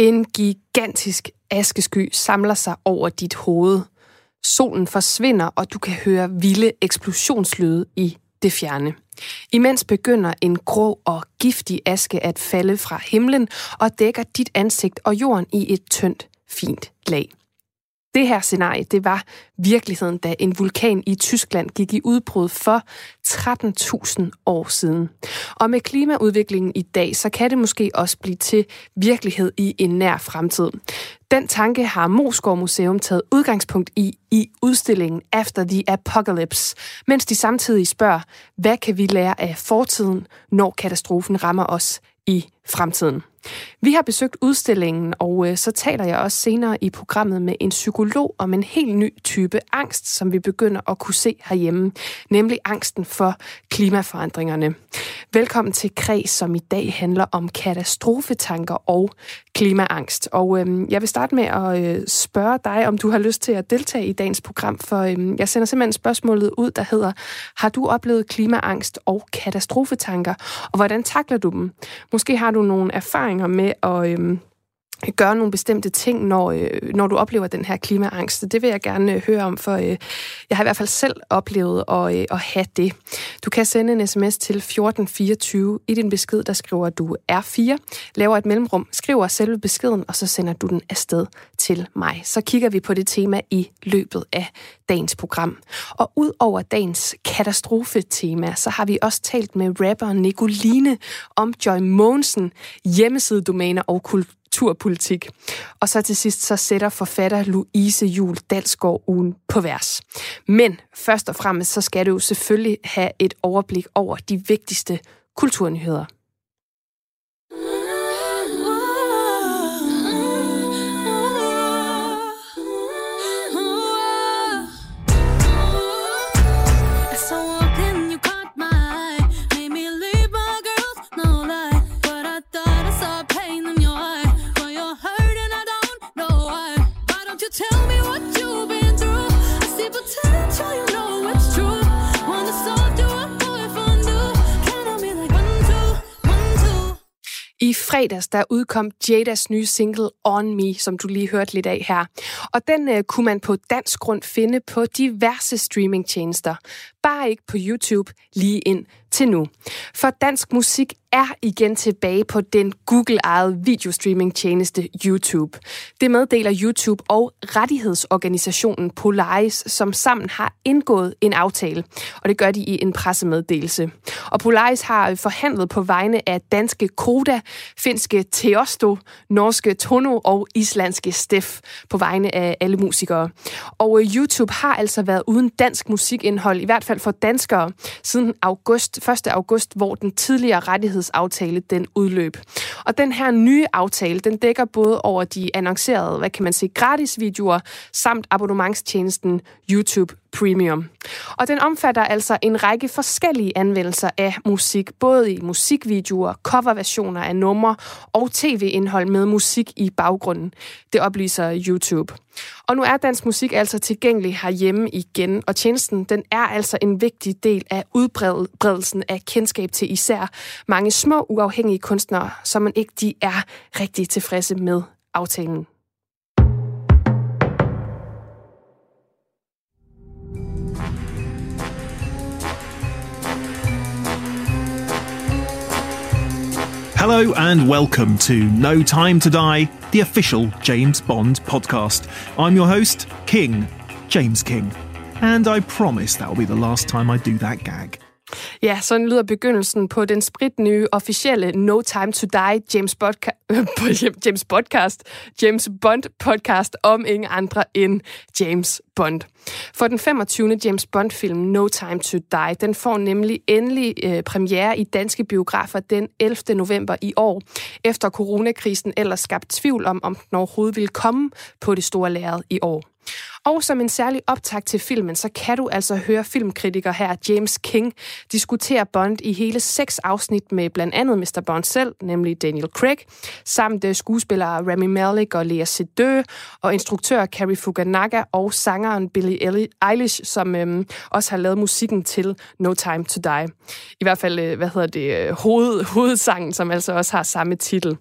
En gigantisk askesky samler sig over dit hoved. Solen forsvinder, og du kan høre vilde eksplosionslyde i det fjerne. Imens begynder en grå og giftig aske at falde fra himlen og dækker dit ansigt og jorden i et tyndt, fint lag. Det her scenarie, det var virkeligheden, da en vulkan i Tyskland gik i udbrud for 13.000 år siden. Og med klimaudviklingen i dag, så kan det måske også blive til virkelighed i en nær fremtid. Den tanke har Moskov Museum taget udgangspunkt i i udstillingen After the Apocalypse, mens de samtidig spørger, hvad kan vi lære af fortiden, når katastrofen rammer os i fremtiden. Vi har besøgt udstillingen, og øh, så taler jeg også senere i programmet med en psykolog om en helt ny type angst, som vi begynder at kunne se herhjemme, nemlig angsten for klimaforandringerne. Velkommen til Kreds, som i dag handler om katastrofetanker og klimaangst. Og øh, jeg vil starte med at øh, spørge dig, om du har lyst til at deltage i dagens program, for øh, jeg sender simpelthen spørgsmålet ud, der hedder, har du oplevet klimaangst og katastrofetanker, og hvordan takler du dem? Måske har du nogle erfaringer med at... Øhm, gøre nogle bestemte ting, når, øh, når du oplever den her klimaangst. Det vil jeg gerne øh, høre om, for øh, jeg har i hvert fald selv oplevet at, øh, at have det. Du kan sende en sms til 1424. I din besked, der skriver du R4, laver et mellemrum, skriver selve beskeden, og så sender du den afsted til mig. Så kigger vi på det tema i løbet af dagens program. Og ud over dagens katastrofetema, så har vi også talt med rapper Nicoline om Joy Monsen, hjemmesidedomæner og kultur kulturpolitik. Og så til sidst, så sætter forfatter Louise Jul Dalsgaard ugen på vers. Men først og fremmest, så skal du selvfølgelig have et overblik over de vigtigste kulturnyheder. I fredags der udkom Jadas nye single On Me, som du lige hørte lidt af her. Og den øh, kunne man på dansk grund finde på diverse streamingtjenester. Bare ikke på YouTube lige ind til nu. For dansk musik er igen tilbage på den Google-ejede videostreaming-tjeneste YouTube. Det meddeler YouTube og rettighedsorganisationen Polaris, som sammen har indgået en aftale, og det gør de i en pressemeddelelse. Og Polaris har forhandlet på vegne af danske Koda, finske Teosto, norske Tono og islandske Steff på vegne af alle musikere. Og øh, YouTube har altså været uden dansk musikindhold, i hvert fald for danskere, siden august, 1. august, hvor den tidligere rettighedsaftale den udløb. Og den her nye aftale, den dækker både over de annoncerede, hvad kan man sige, gratis videoer, samt abonnementstjenesten YouTube Premium. Og den omfatter altså en række forskellige anvendelser af musik, både i musikvideoer, coverversioner af numre og tv-indhold med musik i baggrunden. Det oplyser YouTube. Og nu er dansk musik altså tilgængelig herhjemme igen, og tjenesten den er altså en vigtig del af udbredelsen af kendskab til især mange små uafhængige kunstnere, som man ikke de er rigtig tilfredse med aftalen. Hello and welcome to No Time to Die, the official James Bond podcast. I'm your host, King, James King. And I promise that will be the last time I do that gag. Ja, sådan lyder begyndelsen på den spritnye officielle No Time to Die James, Bodca- James Podcast, James Bond podcast om ingen andre end James Bond. For den 25. James Bond-film No Time to Die, den får nemlig endelig øh, premiere i danske biografer den 11. november i år, efter coronakrisen ellers skabt tvivl om, om den overhovedet ville komme på det store lærred i år. Og som en særlig optag til filmen, så kan du altså høre filmkritiker her, James King, diskutere Bond i hele seks afsnit med blandt andet Mr. Bond selv, nemlig Daniel Craig, samt øh, skuespillere Rami Malek og Lea Seydoux, og instruktør Carrie Fukunaga og sangeren Billie Eilish, som øhm, også har lavet musikken til No Time to Die. I hvert fald, øh, hvad hedder det, øh, hoved, hovedsangen, som altså også har samme titel.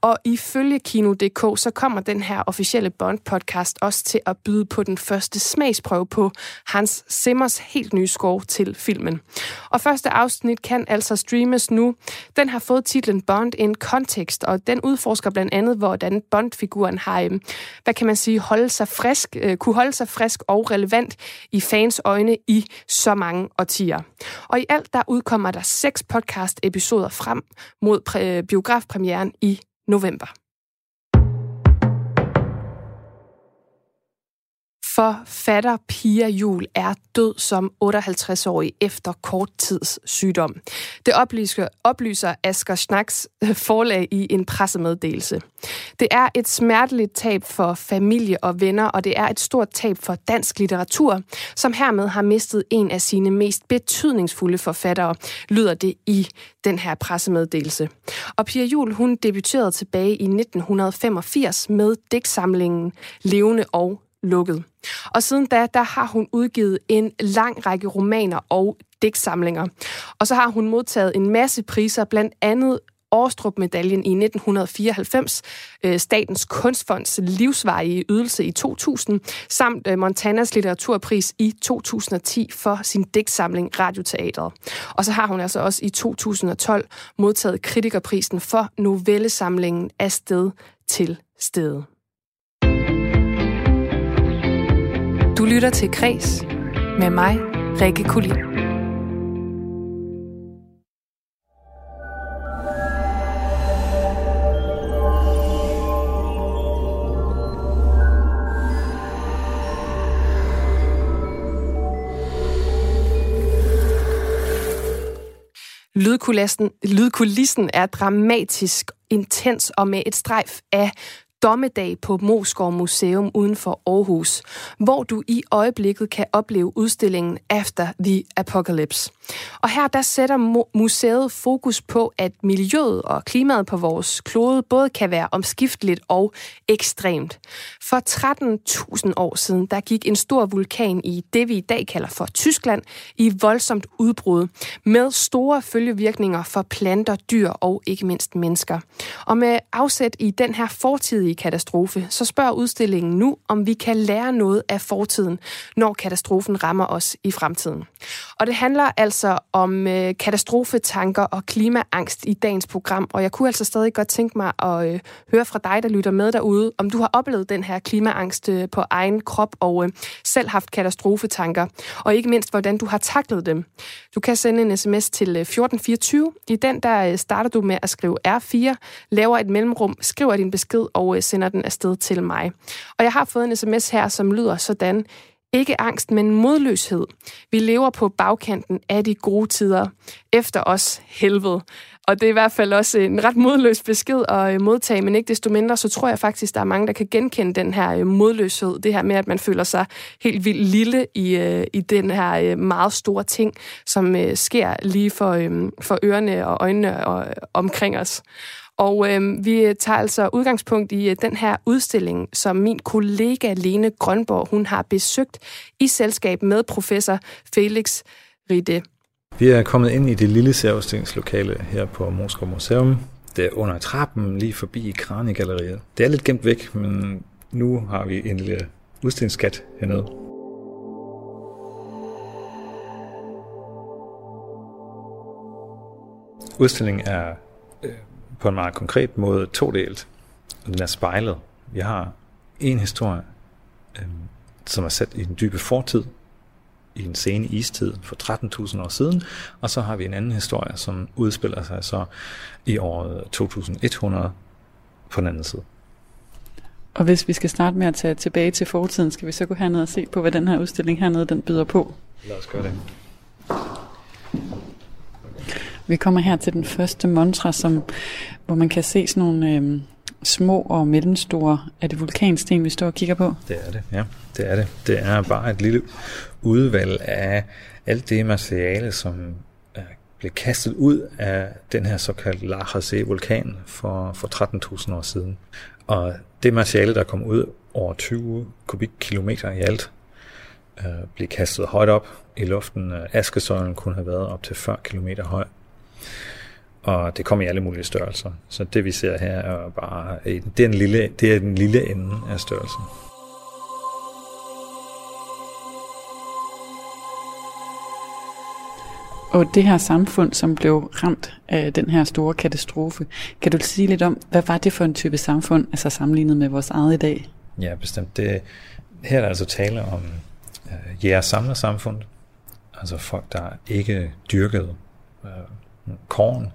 Og ifølge Kino.dk, så kommer den her officielle Bond-podcast også til at byde på den første smagsprøve på Hans Simmers helt nye score til filmen. Og første afsnit kan altså streames nu. Den har fået titlen Bond in Context, og den udforsker blandt andet, hvordan Bond-figuren har, øhm, hvad kan man sige, holde sig frisk, øh, kunne holde sig frisk og relevant i fans øjne i så mange årtier. Og i alt der udkommer der seks podcast-episoder frem mod øh, biografpremieren i november. Forfatter Pia Jul er død som 58-årig efter kort tids sygdom. Det oplyser, oplyser Asger Schnacks øh, forlag i en pressemeddelelse. Det er et smerteligt tab for familie og venner, og det er et stort tab for dansk litteratur, som hermed har mistet en af sine mest betydningsfulde forfattere, lyder det i den her pressemeddelelse. Og Pia Jul, hun debuterede tilbage i 1985 med digtsamlingen Levende og lukket. Og siden da, der har hun udgivet en lang række romaner og digtsamlinger. Og så har hun modtaget en masse priser, blandt andet Årstrup-medaljen i 1994, øh, Statens Kunstfonds livsvarige ydelse i 2000, samt øh, Montanas litteraturpris i 2010 for sin digtsamling Radioteatret. Og så har hun altså også i 2012 modtaget kritikerprisen for novellesamlingen Af sted til sted. Lytter til Kres med mig, Rikke Kulin. Lydkulissen, lydkulissen er dramatisk, intens og med et strejf af dommedag på Moskov Museum uden for Aarhus, hvor du i øjeblikket kan opleve udstillingen After the Apocalypse. Og her der sætter museet fokus på, at miljøet og klimaet på vores klode både kan være omskifteligt og ekstremt. For 13.000 år siden, der gik en stor vulkan i det, vi i dag kalder for Tyskland, i voldsomt udbrud, med store følgevirkninger for planter, dyr og ikke mindst mennesker. Og med afsæt i den her fortidige katastrofe, så spørger udstillingen nu, om vi kan lære noget af fortiden, når katastrofen rammer os i fremtiden. Og det handler altså om øh, katastrofetanker og klimaangst i dagens program, og jeg kunne altså stadig godt tænke mig at øh, høre fra dig, der lytter med derude, om du har oplevet den her klimaangst øh, på egen krop og øh, selv haft katastrofetanker, og ikke mindst, hvordan du har taklet dem. Du kan sende en sms til øh, 1424. I den der øh, starter du med at skrive R4, laver et mellemrum, skriver din besked og øh, sender den afsted til mig. Og jeg har fået en sms her, som lyder sådan. Ikke angst, men modløshed. Vi lever på bagkanten af de gode tider. Efter os helvede. Og det er i hvert fald også en ret modløs besked at øh, modtage, men ikke desto mindre, så tror jeg faktisk, der er mange, der kan genkende den her øh, modløshed. Det her med, at man føler sig helt vildt lille i, øh, i den her meget store ting, som sker lige for, øhm, for ørerne og øjnene og, omkring os. Og øh, vi tager altså udgangspunkt i øh, den her udstilling, som min kollega Lene Grønborg hun har besøgt i selskab med professor Felix Ride. Vi er kommet ind i det lille særudstillingslokale her på Moskov Museum. Det er under trappen lige forbi Kranigalleriet. Det er lidt gemt væk, men nu har vi en lille udstillingsskat hernede. Udstillingen er på en meget konkret måde todelt. Den er spejlet. Vi har en historie, øh, som er sat i den dybe fortid, i en sene istid for 13.000 år siden, og så har vi en anden historie, som udspiller sig så i året 2100 på den anden side. Og hvis vi skal starte med at tage tilbage til fortiden, skal vi så gå herned og se på, hvad den her udstilling hernede den byder på? Lad os gøre det. Vi kommer her til den første mantra, som, hvor man kan se sådan nogle øh, små og mellemstore. Er det vulkansten, vi står og kigger på? Det er det, ja. Det er det. Det er bare et lille udvalg af alt det materiale, som øh, blev kastet ud af den her såkaldte Lhasa-vulkan for, for 13.000 år siden. Og det materiale, der kom ud over 20 kubikkilometer i alt, øh, blev kastet højt op i luften. Askesøjlen kunne have været op til 40 km høj. Og det kom i alle mulige størrelser. Så det vi ser her er bare det er en lille, det er den lille ende af størrelsen. Og det her samfund, som blev ramt af den her store katastrofe, kan du sige lidt om, hvad var det for en type samfund, altså sammenlignet med vores eget i dag? Ja, bestemt. Det, her er der altså tale om øh, jæger samfund, altså folk, der ikke dyrkede øh, korn.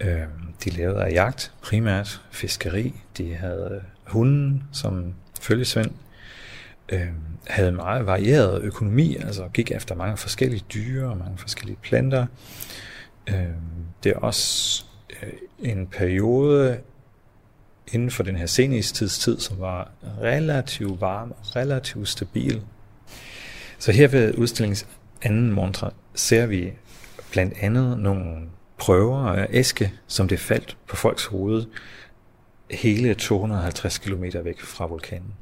Øh, de levede af jagt, primært fiskeri. De havde øh, hunden som følgesvend øh, havde meget varieret økonomi, altså gik efter mange forskellige dyre og mange forskellige planter. Øh, det er også øh, en periode inden for den her senistidstid, som var relativt varm og relativt stabil. Så her ved udstillingens anden montre ser vi blandt andet nogle prøver af æske, som det faldt på folks hoved hele 250 km væk fra vulkanen.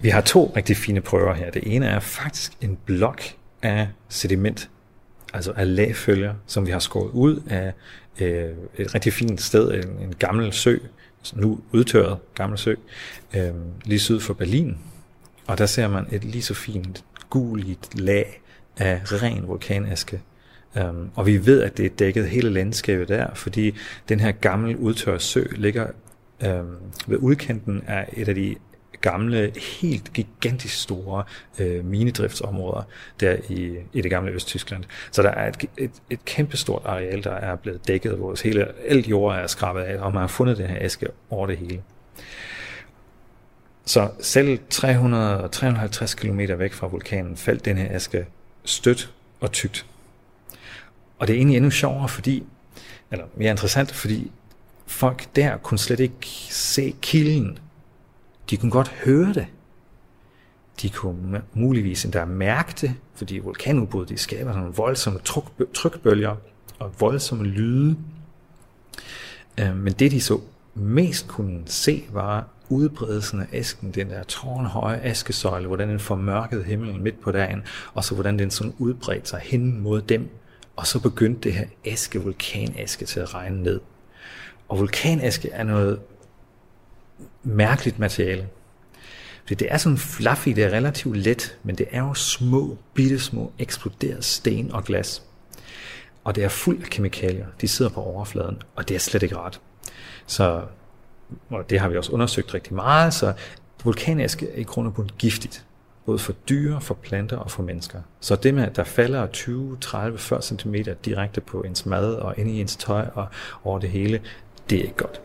Vi har to rigtig fine prøver her. Det ene er faktisk en blok af sediment, altså af lagfølger, som vi har skåret ud af øh, et rigtig fint sted, en, en gammel sø, nu udtørret gammel sø, øh, lige syd for Berlin. Og der ser man et lige så fint guligt lag af ren vulkanaske. Um, og vi ved, at det er dækket hele landskabet der, fordi den her gamle udtørrede sø ligger um, ved udkanten af et af de gamle, helt gigantisk store øh, minedriftsområder der i, i det gamle Østtyskland. Så der er et, et, et kæmpestort areal, der er blevet dækket, hvor hele, alt jord er skrabet af, og man har fundet den her aske over det hele. Så selv 300-350 km væk fra vulkanen faldt den her aske stødt og tykt. Og det er egentlig endnu sjovere, fordi, eller mere interessant, fordi folk der kunne slet ikke se kilden de kunne godt høre det. De kunne muligvis endda mærke det, fordi vulkanudbrud de skaber sådan nogle voldsomme tryk, trykbølger og voldsomme lyde. Øh, men det de så mest kunne se var udbredelsen af asken, den der tårnhøje askesøjle, hvordan den formørkede himlen midt på dagen, og så hvordan den sådan udbredte sig hen mod dem, og så begyndte det her aske, vulkanaske til at regne ned. Og vulkanaske er noget mærkeligt materiale. Fordi det er sådan fluffy, det er relativt let, men det er jo små, bitte små, eksploderet sten og glas. Og det er fuld af kemikalier. De sidder på overfladen, og det er slet ikke rart. Så og det har vi også undersøgt rigtig meget, så vulkanaske er i grund og grund giftigt. Både for dyr, for planter og for mennesker. Så det med, at der falder 20, 30, 40 cm direkte på ens mad og ind i ens tøj og over det hele, det er ikke godt.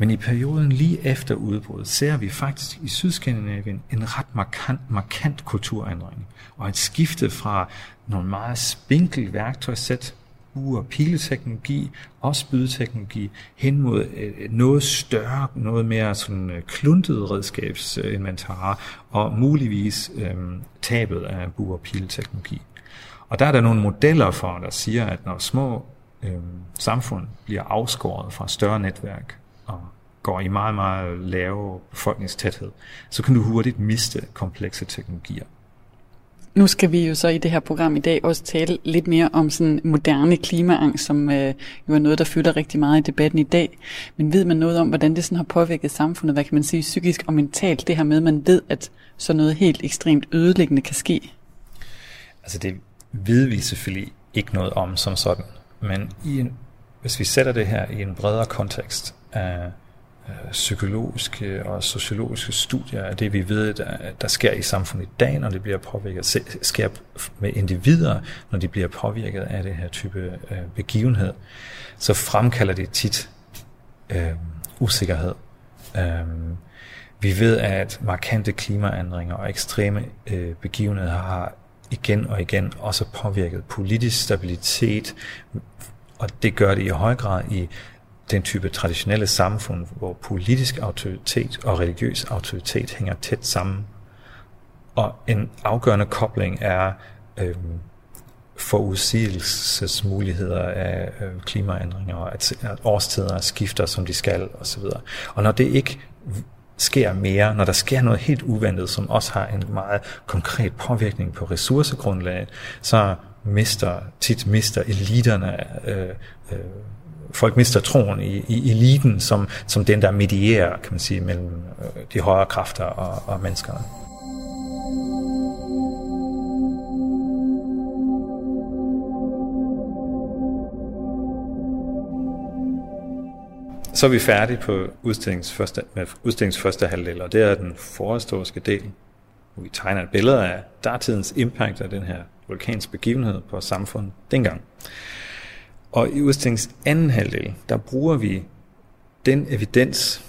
Men i perioden lige efter udbruddet ser vi faktisk i Sydskandinavien en ret markant, markant kulturændring. Og et skifte fra nogle meget spinkel værktøjssæt, u- og pileteknologi og spydteknologi hen mod øh, noget større, noget mere sådan øh, kluntet redskabsinventar øh, og muligvis øh, tabet af bu- og pileteknologi. Og der er der nogle modeller for, der siger, at når små øh, samfund bliver afskåret fra større netværk, og går i meget, meget lave befolkningstæthed, så kan du hurtigt miste komplekse teknologier. Nu skal vi jo så i det her program i dag også tale lidt mere om sådan moderne klimaangst, som øh, jo er noget, der fylder rigtig meget i debatten i dag. Men ved man noget om, hvordan det sådan har påvirket samfundet, hvad kan man sige, psykisk og mentalt, det her med, at man ved, at sådan noget helt ekstremt ødelæggende kan ske? Altså det ved vi selvfølgelig ikke noget om som sådan, men i en, hvis vi sætter det her i en bredere kontekst, øh, Øh, psykologiske og sociologiske studier af det, vi ved, der, der sker i samfundet i dag, når det bliver påvirket, sker med individer, når de bliver påvirket af det her type øh, begivenhed, så fremkalder det tit øh, usikkerhed. Øh, vi ved, at markante klimaændringer og ekstreme øh, begivenheder har igen og igen også påvirket politisk stabilitet, og det gør det i høj grad i den type traditionelle samfund, hvor politisk autoritet og religiøs autoritet hænger tæt sammen. Og en afgørende kobling er øh, forudsigelsesmuligheder af øh, klimaændringer, og at, at årstider skifter, som de skal, osv. Og når det ikke sker mere, når der sker noget helt uventet, som også har en meget konkret påvirkning på ressourcegrundlaget, så mister, tit mister eliterne, øh, øh, folk mister troen i, i eliten som, som den, der medierer, kan man sige, mellem øh, de højere kræfter og, og menneskerne. Så er vi færdige på udstillingens første, med udstillingens første halvdel, og det er den forhistoriske del, hvor vi tegner et billede af datidens impact af den her vulkanske begivenhed på samfundet dengang. Og i udstillingens anden halvdel, der bruger vi den evidens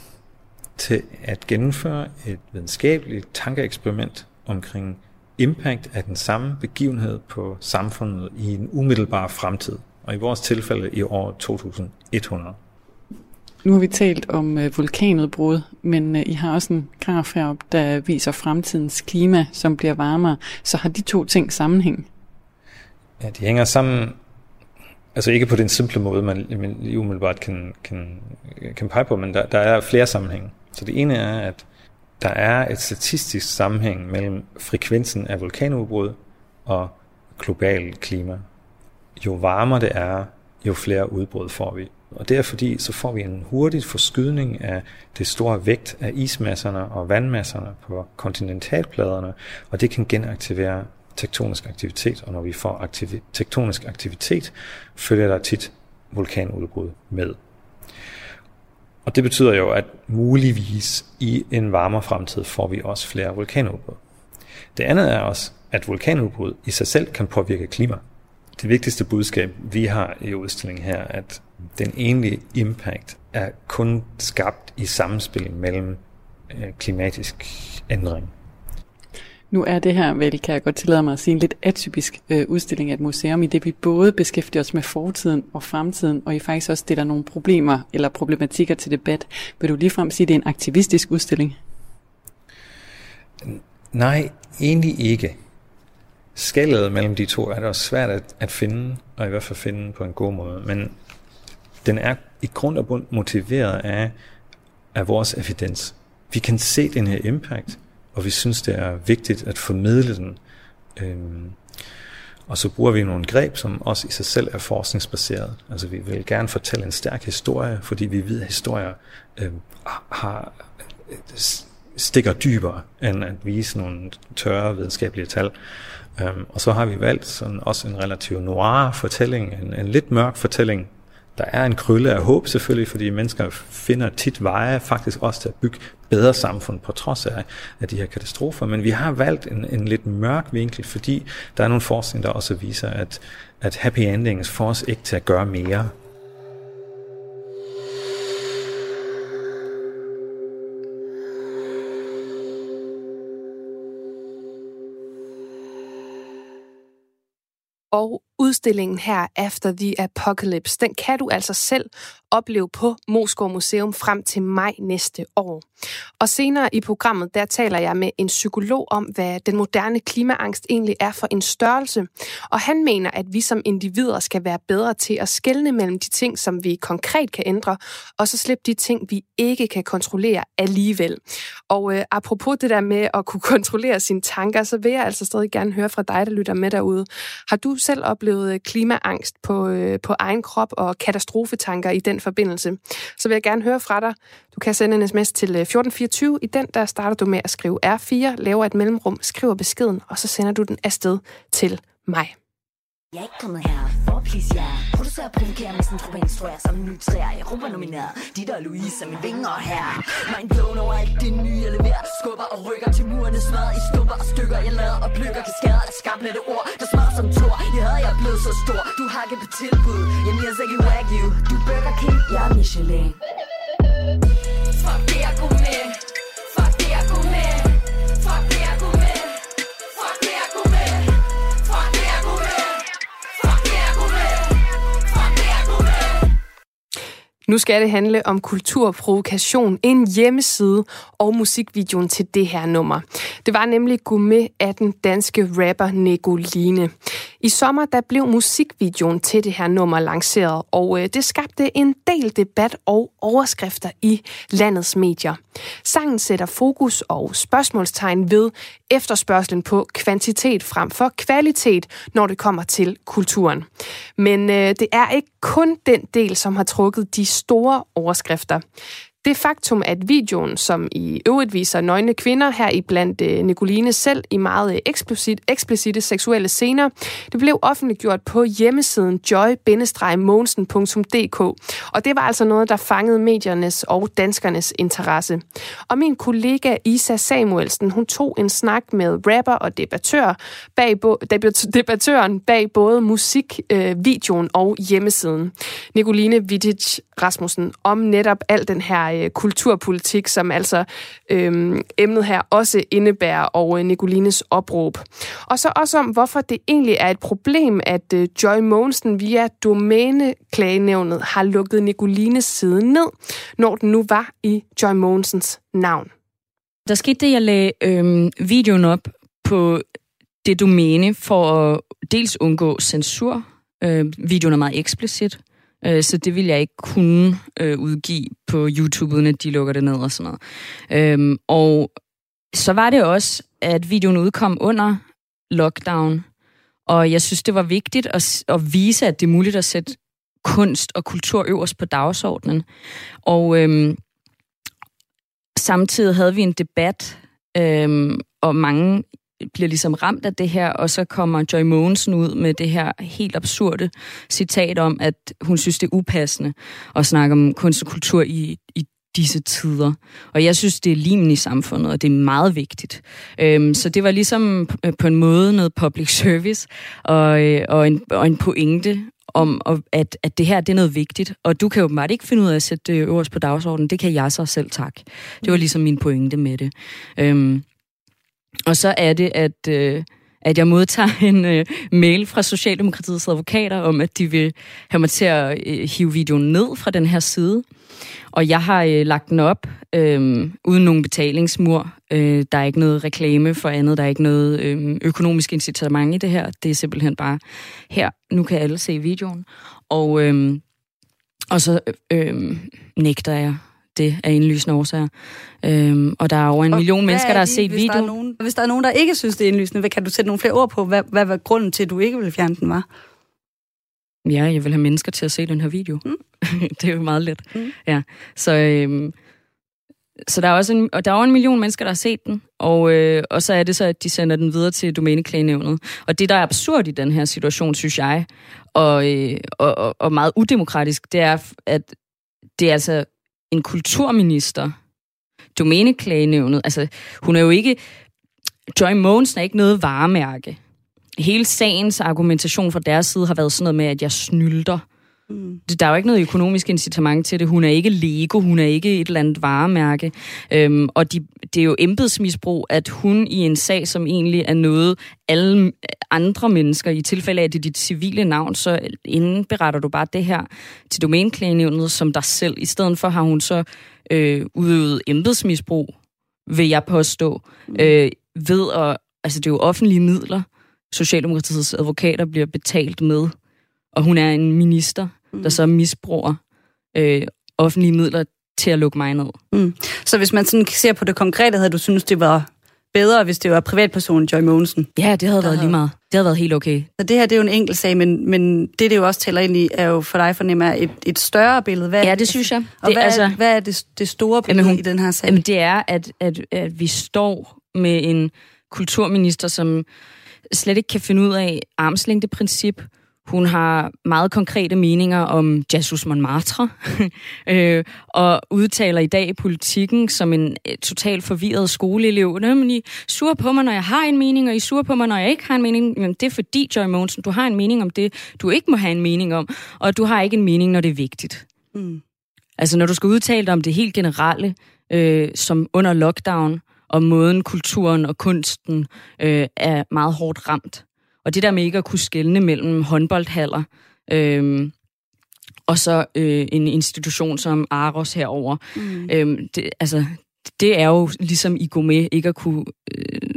til at gennemføre et videnskabeligt tankeeksperiment omkring impact af den samme begivenhed på samfundet i en umiddelbar fremtid, og i vores tilfælde i år 2100. Nu har vi talt om øh, vulkanudbrud, men øh, I har også en graf heroppe, der viser fremtidens klima, som bliver varmere. Så har de to ting sammenhæng? Ja, de hænger sammen, altså ikke på den simple måde, man, man lige umiddelbart kan, kan, kan pege på, men der, der er flere sammenhænge. Så det ene er, at der er et statistisk sammenhæng mellem frekvensen af vulkanudbrud og global klima. Jo varmere det er, jo flere udbrud får vi. Og det er fordi, så får vi en hurtig forskydning af det store vægt af ismasserne og vandmasserne på kontinentalpladerne, og det kan genaktivere tektonisk aktivitet, og når vi får aktivi- tektonisk aktivitet, følger der tit vulkanudbrud med. Og det betyder jo, at muligvis i en varmere fremtid får vi også flere vulkanudbrud. Det andet er også, at vulkanudbrud i sig selv kan påvirke klima. Det vigtigste budskab, vi har i udstillingen her, at den egentlige impact er kun skabt i samspil mellem øh, klimatisk ændring. Nu er det her vel, kan jeg godt tillade mig at sige, en lidt atypisk øh, udstilling af et museum, i det vi både beskæftiger os med fortiden og fremtiden, og I faktisk også stiller nogle problemer eller problematikker til debat. Vil du ligefrem sige, at det er en aktivistisk udstilling? Nej, egentlig ikke. Skældet mellem de to er det også svært at, at finde, og i hvert fald finde på en god måde. Men den er i grund og bund motiveret af, af vores evidens. Vi kan se den her impact, og vi synes, det er vigtigt at formidle den. Øhm, og så bruger vi nogle greb, som også i sig selv er forskningsbaseret. Altså vi vil gerne fortælle en stærk historie, fordi vi ved, at historier øhm, øh, har, stikker dybere, end at vise nogle tørre videnskabelige tal. Øhm, og så har vi valgt sådan også en relativt noir fortælling, en, en lidt mørk fortælling, der er en krølle af håb selvfølgelig, fordi mennesker finder tit veje faktisk også til at bygge bedre samfund på trods af, af de her katastrofer. Men vi har valgt en, en lidt mørk vinkel, fordi der er nogle forskning, der også viser, at, at happy endings får os ikke til at gøre mere. Og udstillingen her, After the Apocalypse, den kan du altså selv opleve på Moskov Museum frem til maj næste år. Og senere i programmet, der taler jeg med en psykolog om, hvad den moderne klimaangst egentlig er for en størrelse. Og han mener, at vi som individer skal være bedre til at skelne mellem de ting, som vi konkret kan ændre, og så slippe de ting, vi ikke kan kontrollere alligevel. Og øh, apropos det der med at kunne kontrollere sine tanker, så vil jeg altså stadig gerne høre fra dig, der lytter med derude. Har du selv oplevet oplevet øh, klimaangst på, øh, på egen krop og katastrofetanker i den forbindelse, så vil jeg gerne høre fra dig. Du kan sende en sms til øh, 1424. I den der starter du med at skrive R4, laver et mellemrum, skriver beskeden, og så sender du den afsted til mig. Jeg er ikke kommet her for at please jer. Producerer og provokerer med sådan en truppe instruerer som en ny træer Europa nomineret, Dit og Louise er min vinger her. Mind blown over alt det nye, jeg leverer. Skubber og rykker til murene. Smad i stumper og stykker. Jeg lader og plukker kaskader. Af skarplette ord Der smager som tor, jeg havde jeg blevet så stor. Du har ikke på tilbud, jeg mere ikke wagyu. Du Burger King, jeg er Michelin. Fuck det, er god Nu skal det handle om kulturprovokation, en hjemmeside og musikvideoen til det her nummer. Det var nemlig Gourmet af den danske rapper Negoline. I sommer der blev musikvideoen til det her nummer lanceret, og øh, det skabte en del debat og overskrifter i landets medier. Sangen sætter fokus og spørgsmålstegn ved efterspørgselen på kvantitet frem for kvalitet, når det kommer til kulturen. Men øh, det er ikke kun den del, som har trukket de store overskrifter. Det faktum, at videoen, som i øvrigt viser nøgne kvinder her i blandt øh, Nicoline selv i meget øh, eksplicit, eksplicite seksuelle scener, det blev offentliggjort på hjemmesiden joy Og det var altså noget, der fangede mediernes og danskernes interesse. Og min kollega Isa Samuelsen, hun tog en snak med rapper og debattør bag debattøren bag både musikvideoen øh, og hjemmesiden. Nicoline Vidic Rasmussen om netop al den her Øh, kulturpolitik, som altså øh, emnet her også indebærer, og øh, Nicolines opråb. Og så også om, hvorfor det egentlig er et problem, at øh, Joy Mogensen via domæneklagenævnet har lukket Nicolines side ned, når den nu var i Joy Mogensens navn. Der skete det, jeg lagde øh, videoen op på det domæne for at dels undgå censur. Øh, videoen er meget eksplicit. Øh, så det vil jeg ikke kunne øh, udgive på YouTube, uden at de lukker det ned og sådan noget. Øhm, og så var det også, at videoen udkom under lockdown, og jeg synes, det var vigtigt at, at vise, at det er muligt at sætte kunst og kultur øverst på dagsordenen. Og øhm, samtidig havde vi en debat, øhm, og mange bliver ligesom ramt af det her, og så kommer Joy Mogensen ud med det her helt absurde citat om, at hun synes, det er upassende at snakke om kunst og kultur i, i disse tider. Og jeg synes, det er limen i samfundet, og det er meget vigtigt. Øhm, så det var ligesom øh, på en måde noget public service, og, øh, og, en, og en pointe om, at, at det her det er noget vigtigt. Og du kan jo bare ikke finde ud af at sætte det øverst på dagsordenen. Det kan jeg så selv tak. Det var ligesom min pointe med det. Øhm, og så er det, at, øh, at jeg modtager en øh, mail fra Socialdemokratiets advokater om, at de vil have mig til at øh, hive videoen ned fra den her side. Og jeg har øh, lagt den op øh, uden nogen betalingsmur. Øh, der er ikke noget reklame for andet. Der er ikke noget øh, økonomisk incitament i det her. Det er simpelthen bare her. Nu kan alle se videoen. Og, øh, og så øh, øh nægter jeg det af indlysende årsager. Øhm, og der er over en og million mennesker, der har set videoen. Der nogen, hvis der er nogen, der ikke synes, det er indlysende, kan du sætte nogle flere ord på, hvad, hvad var grunden til, at du ikke ville fjerne den var? Ja, jeg vil have mennesker til at se den her video. Mm. det er jo meget let. Mm. Ja, så... Øhm, så der er også en, og der er en million mennesker, der har set den, og, øh, og så er det så, at de sender den videre til domæneklagenævnet. Og det, der er absurd i den her situation, synes jeg, og, øh, og, og, og meget udemokratisk, det er, at det er altså en kulturminister, domæneklagenævnet, altså hun er jo ikke, Joy Mogensen er ikke noget varemærke. Hele sagens argumentation fra deres side har været sådan noget med, at jeg snylder. Mm. Der er jo ikke noget økonomisk incitament til det. Hun er ikke Lego, hun er ikke et eller andet varemærke. Øhm, og de, det er jo embedsmisbrug, at hun i en sag, som egentlig er noget alle andre mennesker, i tilfælde af, at det er dit civile navn, så indberetter du bare det her til domæneklagenævnet som dig selv. I stedet for har hun så øh, udøvet embedsmisbrug, vil jeg påstå, mm. øh, ved at, altså det er jo offentlige midler, Socialdemokratiets advokater bliver betalt med, og hun er en minister, mm. der så misbruger øh, offentlige midler til at lukke mig ned. Mm. Så hvis man sådan ser på det konkrete, havde du synes det var bedre, hvis det var privatpersonen Joy Mogensen? Ja, det havde været havde... lige meget. Det havde været helt okay. Så det her, det er jo en enkelt sag, men, men det, det jo også tæller ind i, er jo for dig fornemmer et, et større billede. Hvad ja, det synes jeg. Og det, hvad, altså, er, hvad er det, det store billede jamen, hun, i den her sag? Jamen, det er, at, at, at vi står med en kulturminister, som slet ikke kan finde ud af armslængdeprincip, hun har meget konkrete meninger om Jesus Montmartre, øh, og udtaler i dag i politikken som en øh, totalt forvirret skoleelev. Men I sur på mig, når jeg har en mening, og I sur på mig, når jeg ikke har en mening. Men det er fordi, Joy Monsen, du har en mening om det, du ikke må have en mening om, og du har ikke en mening, når det er vigtigt. Mm. Altså, når du skal udtale dig om det helt generelle, øh, som under lockdown, og måden kulturen og kunsten øh, er meget hårdt ramt, og det der med ikke at kunne skelne mellem håndboldhaller, øh, og så øh, en institution som Aros herover. Mm. Øhm, det, altså, det er jo ligesom i Gourmet ikke at kunne øh,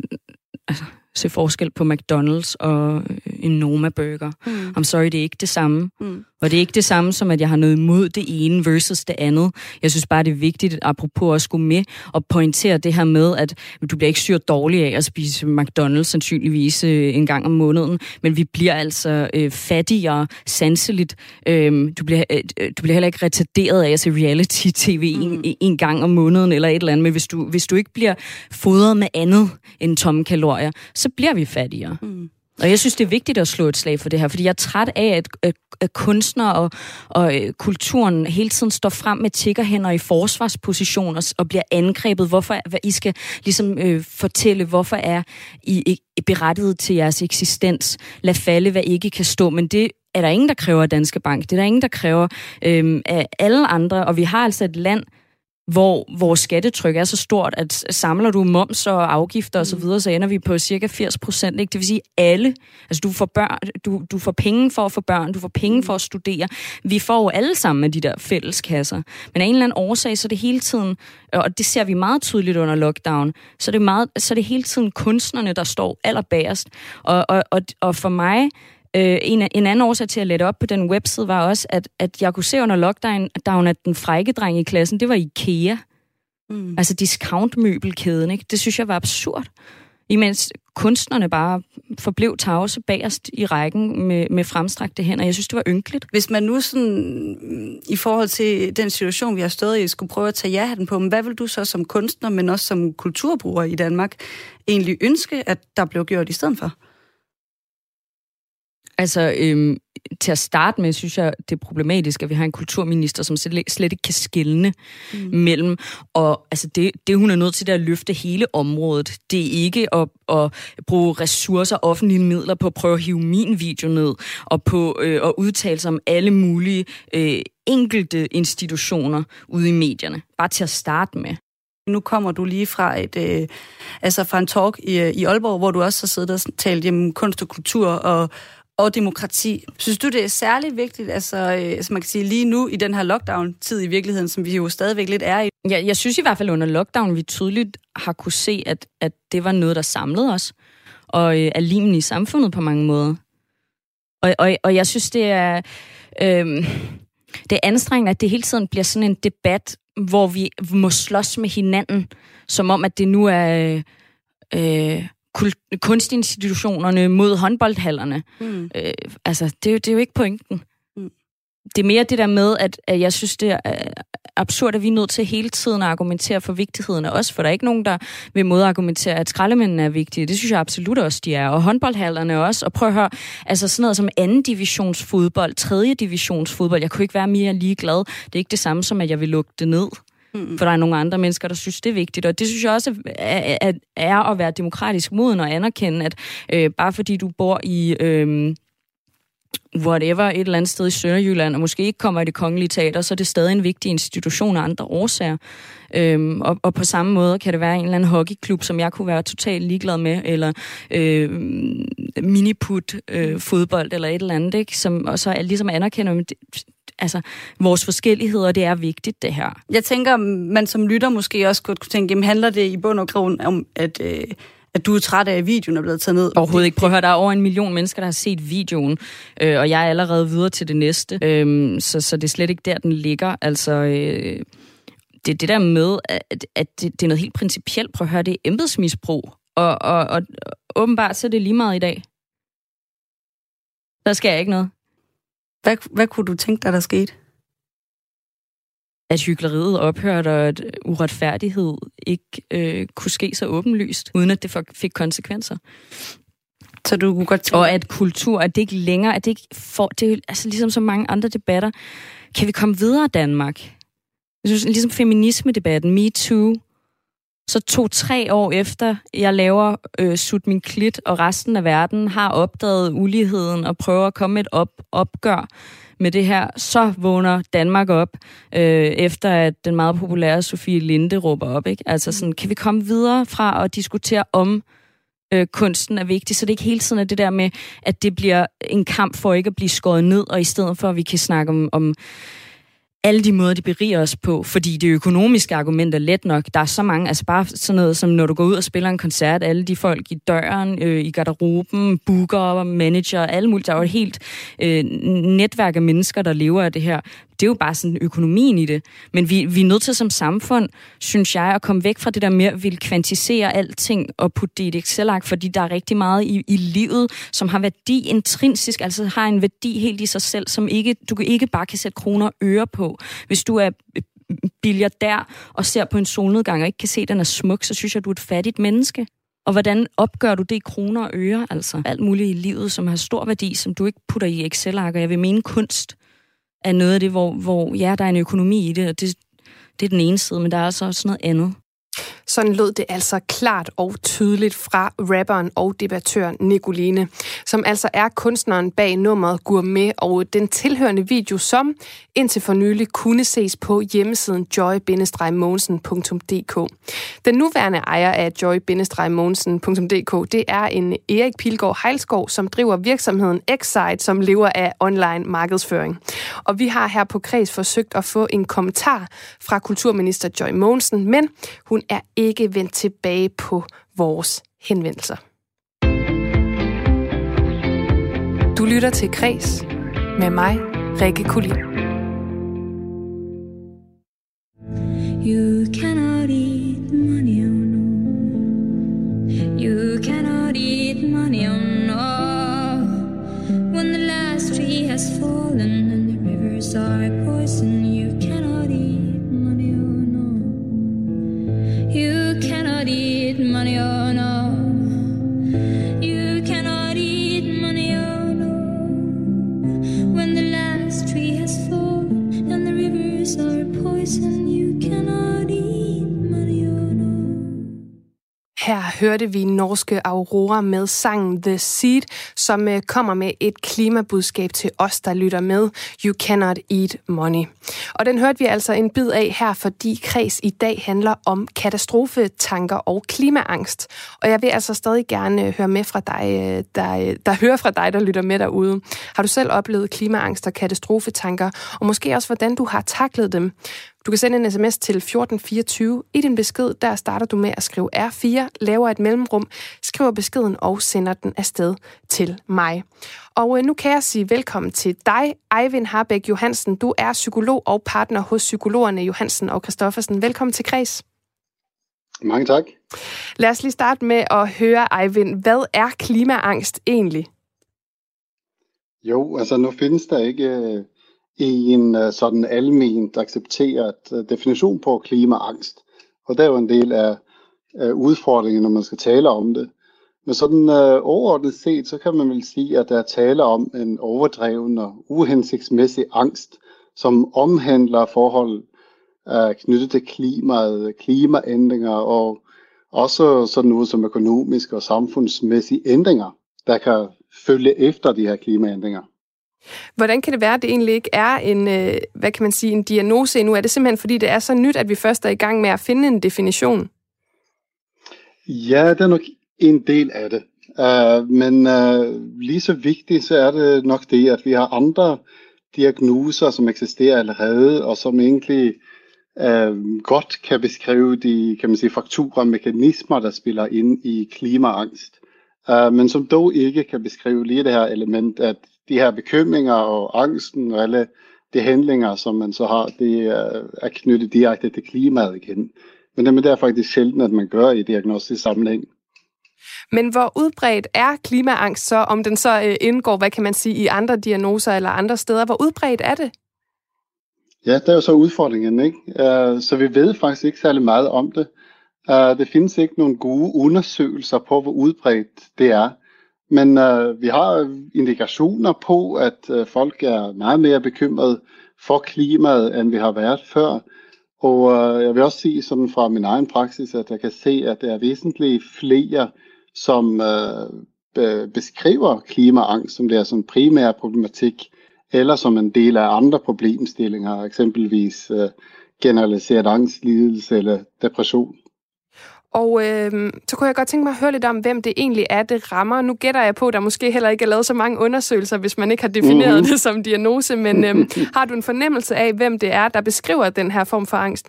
altså, se forskel på McDonald's og øh, en Noma Burger. Mm. I'm sorry, det er ikke det samme. Mm. Og det er ikke det samme som, at jeg har noget imod det ene versus det andet. Jeg synes bare, det er vigtigt, apropos at skulle med og pointere det her med, at du bliver ikke syrt dårlig af at spise McDonald's sandsynligvis øh, en gang om måneden, men vi bliver altså øh, fattigere sanseligt. Øh, du, bliver, øh, du bliver heller ikke retarderet af at se reality-tv mm. en, en gang om måneden eller et eller andet, men hvis du, hvis du ikke bliver fodret med andet end tomme kalorier, så bliver vi fattigere. Mm. Og jeg synes, det er vigtigt at slå et slag for det her, fordi jeg er træt af, at, at, at kunstnere og, og øh, kulturen hele tiden står frem med tiggerhænder i forsvarsposition og, og bliver angrebet. Hvorfor hvad I skal ligesom øh, fortælle, hvorfor er I, I berettiget til jeres eksistens? Lad falde, hvad ikke kan stå. Men det er der ingen, der kræver Danske Bank. Det er der ingen, der kræver øh, af alle andre. Og vi har altså et land, hvor vores skattetryk er så stort, at samler du moms og afgifter osv., så, videre, så ender vi på cirka 80 procent. Det vil sige alle. Altså du får, børn, du, du får penge for at få børn, du får penge for at studere. Vi får jo alle sammen af de der fælleskasser. Men af en eller anden årsag, så er det hele tiden, og det ser vi meget tydeligt under lockdown, så er det, meget, så er det hele tiden kunstnerne, der står allerbærest. Og, og, og, og for mig Øh, en, en anden årsag til at lette op på den webside var også, at, at jeg kunne se under lockdown, at den frække dreng i klassen, det var IKEA. Mm. Altså discountmøbelkæden, ikke? Det synes jeg var absurd. Imens kunstnerne bare forblev tavse bagerst i rækken med, med fremstrakte hænder. Jeg synes, det var ynkeligt. Hvis man nu sådan, i forhold til den situation, vi har stået i, skulle prøve at tage ja på, men hvad vil du så som kunstner, men også som kulturbruger i Danmark, egentlig ønske, at der blev gjort i stedet for? Altså, øhm, til at starte med, synes jeg, det er problematisk, at vi har en kulturminister, som slet, ikke kan skille mm. mellem. Og altså, det, det, hun er nødt til, det at løfte hele området. Det er ikke at, at bruge ressourcer, offentlige midler på at prøve at hive min video ned, og på øh, at udtale sig om alle mulige øh, enkelte institutioner ude i medierne. Bare til at starte med. Nu kommer du lige fra et, øh, altså fra en talk i, øh, i Aalborg, hvor du også har siddet og talt om kunst og kultur og, og demokrati. Synes du, det er særligt vigtigt, altså, øh, som man kan sige lige nu i den her lockdown-tid i virkeligheden, som vi jo stadigvæk lidt er i? Ja, jeg synes i hvert fald under lockdown, vi tydeligt har kunne se, at, at det var noget, der samlede os, og øh, er limen i samfundet på mange måder. Og, og, og jeg synes, det er, øh, det er anstrengende, at det hele tiden bliver sådan en debat, hvor vi må slås med hinanden, som om, at det nu er... Øh, kunstinstitutionerne mod håndboldhallerne. Mm. Øh, altså, det er, jo, det er jo ikke pointen. Mm. Det er mere det der med, at, at jeg synes, det er absurd, at vi er nødt til hele tiden at argumentere for vigtigheden af os, for der er ikke nogen, der vil modargumentere, at skraldemændene er vigtige. Det synes jeg absolut også, de er. Og håndboldhallerne også. Og prøv at høre, altså sådan noget som anden divisions fodbold, tredje divisions fodbold, jeg kunne ikke være mere ligeglad. Det er ikke det samme som, at jeg vil lukke det ned. Mm. For der er nogle andre mennesker, der synes, det er vigtigt. Og det synes jeg også er, er, er at være demokratisk moden og anerkende, at øh, bare fordi du bor i... Øh, whatever, et eller andet sted i Sønderjylland, og måske ikke kommer i det kongelige teater, så er det stadig en vigtig institution af andre årsager. Øhm, og, og på samme måde kan det være en eller anden hockeyklub, som jeg kunne være totalt ligeglad med, eller øh, miniput øh, fodbold, eller et eller andet, ikke? Som, og så er ligesom anerkender, at altså, vores forskelligheder, det er vigtigt, det her. Jeg tænker, man som lytter måske også kunne tænke, jamen handler det i bund og grund om, at... Øh at du er træt af, at videoen er blevet taget ned. Overhovedet ikke. Prøv at høre, der er over en million mennesker, der har set videoen, øh, og jeg er allerede videre til det næste. Øh, så, så det er slet ikke der, den ligger. Altså, øh, det det der med, at, at det, det er noget helt principielt. Prøv at høre, det er embedsmisbrug. Og, og, og åbenbart så er det lige meget i dag. Der jeg ikke noget. Hvad, hvad kunne du tænke dig, der skete? At hyggeleriet ophørte, og at uretfærdighed ikke øh, kunne ske så åbenlyst, uden at det fik konsekvenser. Så du kunne godt tænke... Og at kultur, at det ikke længere, at det ikke får, det er altså ligesom så mange andre debatter, kan vi komme videre Danmark? Jeg synes, ligesom feminisme-debatten, MeToo, så to-tre år efter, jeg laver øh, Sut min klit, og resten af verden har opdaget uligheden og prøver at komme et op, opgør med det her, så vågner Danmark op, øh, efter at den meget populære Sofie Linde råber op. Ikke? Altså sådan, kan vi komme videre fra at diskutere om øh, kunsten er vigtig, så det er ikke hele tiden er det der med, at det bliver en kamp for ikke at blive skåret ned, og i stedet for, at vi kan snakke om, om alle de måder, de beriger os på, fordi det økonomiske argument er let nok. Der er så mange, altså bare sådan noget som, når du går ud og spiller en koncert, alle de folk i døren, øh, i garderoben, booker, manager, alle mulige, der er jo et helt øh, netværk af mennesker, der lever af det her det er jo bare sådan økonomien i det. Men vi, vi er nødt til som samfund, synes jeg, at komme væk fra det der med at ville kvantisere alting og putte det i et Excel-ark, fordi der er rigtig meget i, i livet, som har værdi intrinsisk, altså har en værdi helt i sig selv, som ikke, du ikke bare kan sætte kroner og øre på. Hvis du er øh, billiard der og ser på en solnedgang og ikke kan se, at den er smuk, så synes jeg, at du er et fattigt menneske. Og hvordan opgør du det i kroner og øre? Altså alt muligt i livet, som har stor værdi, som du ikke putter i Excel-ark. Og jeg vil mene kunst er noget af det, hvor, hvor ja, der er en økonomi i det, og det, det er den ene side, men der er altså også sådan noget andet. Sådan lød det altså klart og tydeligt fra rapperen og debattøren Nicoline, som altså er kunstneren bag nummeret Gourmet og den tilhørende video, som indtil for nylig kunne ses på hjemmesiden joy Den nuværende ejer af joy det er en Erik Pilgaard Heilskov, som driver virksomheden Excite, som lever af online markedsføring. Og vi har her på Kreds forsøgt at få en kommentar fra kulturminister Joy Mogensen, men hun er ikke vendt tilbage på vores henvendelser. Du lytter til Kres med mig, Rikke Kulin. You cannot eat money, oh no. You cannot eat money, oh no. When the last tree has fallen and the rivers are Her hørte vi norske Aurora med sangen The Seed, som øh, kommer med et klimabudskab til os, der lytter med. You cannot eat money. Og den hørte vi altså en bid af her, fordi kreds i dag handler om katastrofetanker og klimaangst. Og jeg vil altså stadig gerne øh, høre med fra dig, øh, der, der hører fra dig, der lytter med derude. Har du selv oplevet klimaangst og katastrofetanker, og måske også hvordan du har taklet dem? Du kan sende en sms til 1424. I din besked, der starter du med at skrive R4, laver et mellemrum, skriver beskeden og sender den afsted til mig. Og øh, nu kan jeg sige velkommen til dig, Eivind Harbæk Johansen. Du er psykolog og partner hos psykologerne Johansen og Christoffersen. Velkommen til Kreds. Mange tak. Lad os lige starte med at høre, Eivind, hvad er klimaangst egentlig? Jo, altså nu findes der ikke i en øh, sådan alment accepteret øh, definition på klimaangst. Og det er jo en del af, af udfordringen, når man skal tale om det. Men sådan øh, overordnet set, så kan man vel sige, at der er tale om en overdreven og uhensigtsmæssig angst, som omhandler forhold øh, knyttet til klimaet, klimaændringer og også sådan noget som økonomiske og samfundsmæssige ændringer, der kan følge efter de her klimaændringer. Hvordan kan det være, at det egentlig ikke er en, øh, hvad kan man sige, en diagnose endnu? Er det simpelthen, fordi det er så nyt, at vi først er i gang med at finde en definition? Ja, det er nok en del af det. Uh, men uh, lige så vigtigt, så er det nok det, at vi har andre diagnoser, som eksisterer allerede, og som egentlig uh, godt kan beskrive de kan man sige, fakturer og mekanismer, der spiller ind i klimaangst. Uh, men som dog ikke kan beskrive lige det her element, at de her bekymringer og angsten og alle de handlinger, som man så har, det er knyttet direkte til klimaet igen. Men det er faktisk sjældent, at man gør i diagnostisk sammenhæng. Men hvor udbredt er klimaangst så, om den så øh, indgår, hvad kan man sige, i andre diagnoser eller andre steder? Hvor udbredt er det? Ja, det er jo så udfordringen, ikke? Uh, så vi ved faktisk ikke særlig meget om det. Uh, det findes ikke nogen gode undersøgelser på, hvor udbredt det er. Men øh, vi har indikationer på, at øh, folk er meget mere bekymrede for klimaet, end vi har været før. Og øh, jeg vil også sige sådan fra min egen praksis, at jeg kan se, at der er væsentligt flere, som øh, be- beskriver klimaangst som deres sådan primær problematik, eller som en del af andre problemstillinger, eksempelvis øh, generaliseret angstlidelse eller depression. Og øh, så kunne jeg godt tænke mig at høre lidt om, hvem det egentlig er, det rammer. Nu gætter jeg på, at der måske heller ikke er lavet så mange undersøgelser, hvis man ikke har defineret mm-hmm. det som diagnose, men øh, har du en fornemmelse af, hvem det er, der beskriver den her form for angst?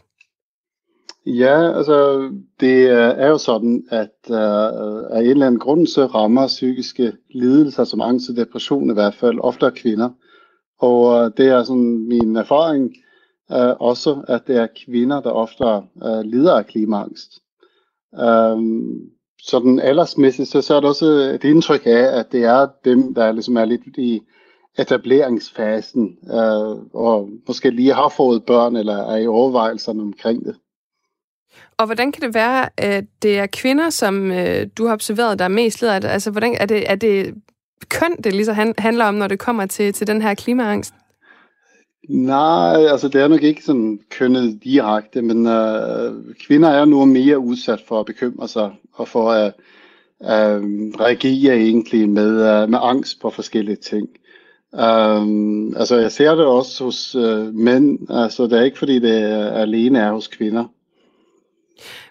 Ja, altså det er jo sådan, at uh, af en eller anden grund, så rammer psykiske lidelser som angst og depression i hvert fald ofte kvinder. Og uh, det er sådan min erfaring uh, også, at det er kvinder, der ofte uh, lider af klimaangst. Øhm, sådan aldersmæssigt, så, så er det også et indtryk af, at det er dem, der ligesom er lidt i etableringsfasen, øh, og måske lige har fået børn, eller er i overvejelserne omkring det. Og hvordan kan det være, at det er kvinder, som øh, du har observeret, der er mest leder? Altså, hvordan, er, det, er det køn, det lige så handler om, når det kommer til, til den her klimaangst? Nej, altså det er nok ikke sådan kønnet direkte, men øh, kvinder er nu mere udsat for at bekymre sig og for at øh, reagere egentlig med, øh, med angst på forskellige ting. Um, altså jeg ser det også hos øh, mænd, altså det er ikke fordi det er, alene er hos kvinder.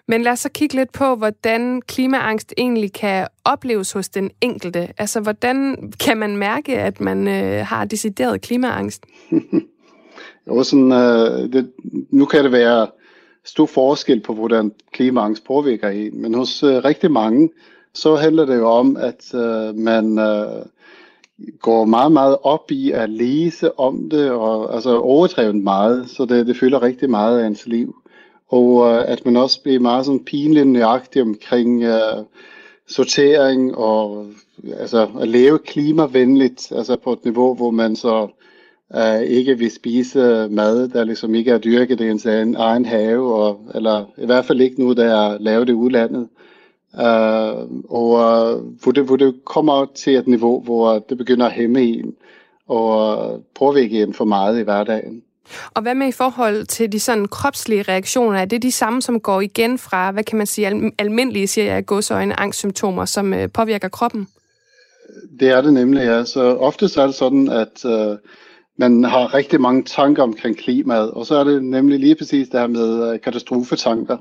Men lad os så kigge lidt på, hvordan klimaangst egentlig kan opleves hos den enkelte. Altså, hvordan kan man mærke, at man øh, har decideret klimaangst? jo, sådan, øh, det, nu kan det være stor forskel på, hvordan klimaangst påvirker en, men hos øh, rigtig mange, så handler det jo om, at øh, man øh, går meget, meget op i at læse om det, og altså overdrevet meget, så det, det fylder rigtig meget af ens liv. Og øh, at man også bliver meget sådan pinligt nøjagtig omkring øh, sortering og altså at leve klimavenligt, altså på et niveau, hvor man så øh, ikke vil spise mad, der ligesom ikke er dyrket i ens egen, egen have, og, eller i hvert fald ikke noget, der er lavet i udlandet. Uh, og hvor, det, hvor det kommer til et niveau, hvor det begynder at hæmme en og påvirke en for meget i hverdagen. Og hvad med i forhold til de sådan kropslige reaktioner? Er det de samme, som går igen fra, hvad kan man sige, al- almindelige, siger jeg, godsøjne, angstsymptomer, som øh, påvirker kroppen? Det er det nemlig, ja. Så ofte er det sådan, at øh, man har rigtig mange tanker omkring klimaet, og så er det nemlig lige præcis det her med øh, katastrofetanker.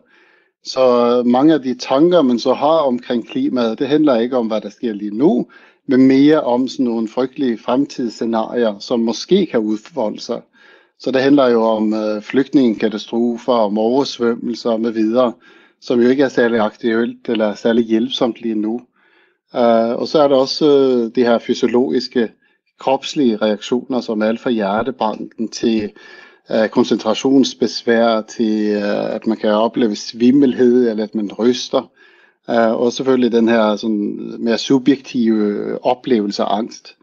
Så øh, mange af de tanker, man så har omkring klimaet, det handler ikke om, hvad der sker lige nu, men mere om sådan nogle frygtelige fremtidsscenarier, som måske kan udfolde sig. Så det handler jo om øh, flygtningekatastrofer, om oversvømmelser med videre, som jo ikke er særlig aktuelt eller særlig hjælpsomt lige nu. Uh, og så er der også øh, de her fysiologiske, kropslige reaktioner, som er alt fra hjertebanken til øh, koncentrationsbesvær, til øh, at man kan opleve svimmelhed, eller at man ryster. Øh, og selvfølgelig den her sådan, mere subjektive oplevelse af angst.